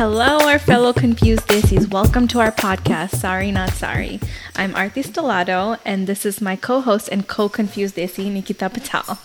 Hello, our fellow confused Desis. Welcome to our podcast, Sari Not Sorry. I'm Arti Stellato, and this is my co host and co confused Desi, Nikita Patel.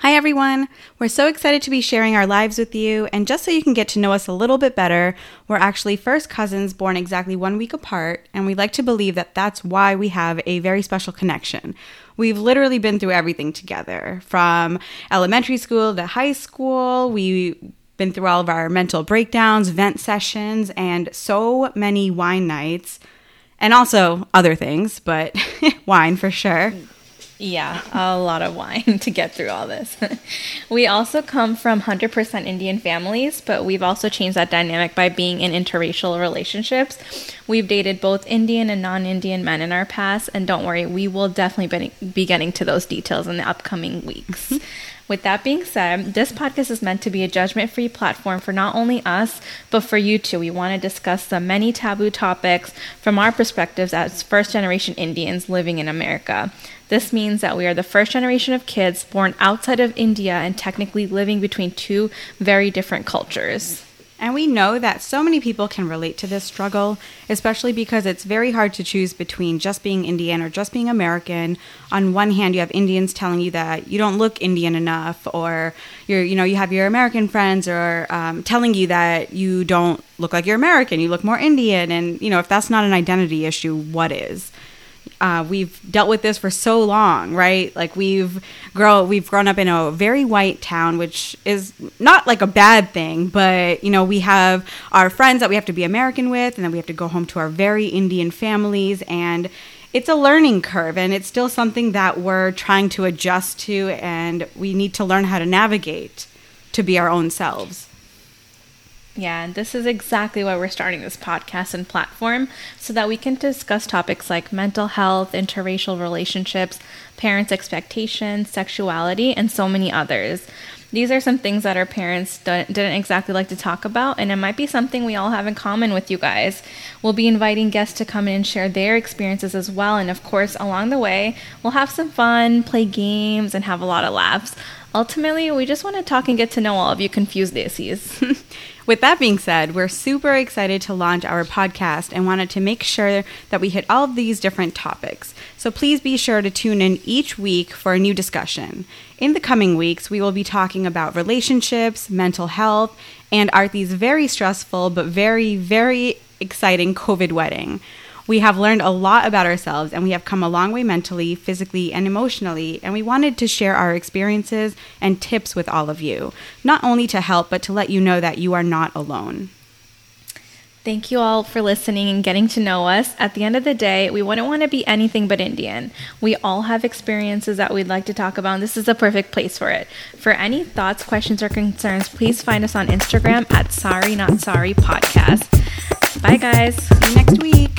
Hi, everyone. We're so excited to be sharing our lives with you. And just so you can get to know us a little bit better, we're actually first cousins born exactly one week apart. And we like to believe that that's why we have a very special connection. We've literally been through everything together from elementary school to high school. We've been through all of our mental breakdowns, vent sessions, and so many wine nights. And also other things, but wine for sure. Yeah, a lot of wine to get through all this. we also come from 100% Indian families, but we've also changed that dynamic by being in interracial relationships. We've dated both Indian and non Indian men in our past, and don't worry, we will definitely be getting to those details in the upcoming weeks. Mm-hmm. With that being said, this podcast is meant to be a judgment free platform for not only us, but for you too. We want to discuss the many taboo topics from our perspectives as first generation Indians living in America. This means that we are the first generation of kids born outside of India and technically living between two very different cultures. And we know that so many people can relate to this struggle, especially because it's very hard to choose between just being Indian or just being American. On one hand, you have Indians telling you that you don't look Indian enough, or you're, you know, you have your American friends or um, telling you that you don't look like you're American, you look more Indian. And, you know, if that's not an identity issue, what is? Uh, we've dealt with this for so long, right? Like we've grow we've grown up in a very white town, which is not like a bad thing, but you know we have our friends that we have to be American with, and then we have to go home to our very Indian families, and it's a learning curve, and it's still something that we're trying to adjust to, and we need to learn how to navigate to be our own selves. Yeah, and this is exactly why we're starting this podcast and platform so that we can discuss topics like mental health, interracial relationships, parents' expectations, sexuality, and so many others. These are some things that our parents didn't exactly like to talk about, and it might be something we all have in common with you guys. We'll be inviting guests to come in and share their experiences as well, and of course, along the way, we'll have some fun, play games, and have a lot of laughs. Ultimately, we just want to talk and get to know all of you confused desis. With that being said, we're super excited to launch our podcast and wanted to make sure that we hit all of these different topics. So please be sure to tune in each week for a new discussion. In the coming weeks, we will be talking about relationships, mental health, and Arti's very stressful but very, very exciting COVID wedding. We have learned a lot about ourselves and we have come a long way mentally, physically, and emotionally. And we wanted to share our experiences and tips with all of you, not only to help, but to let you know that you are not alone. Thank you all for listening and getting to know us. At the end of the day, we wouldn't want to be anything but Indian. We all have experiences that we'd like to talk about, and this is the perfect place for it. For any thoughts, questions, or concerns, please find us on Instagram at Sari Not Sorry Podcast. Bye, guys. See you next week.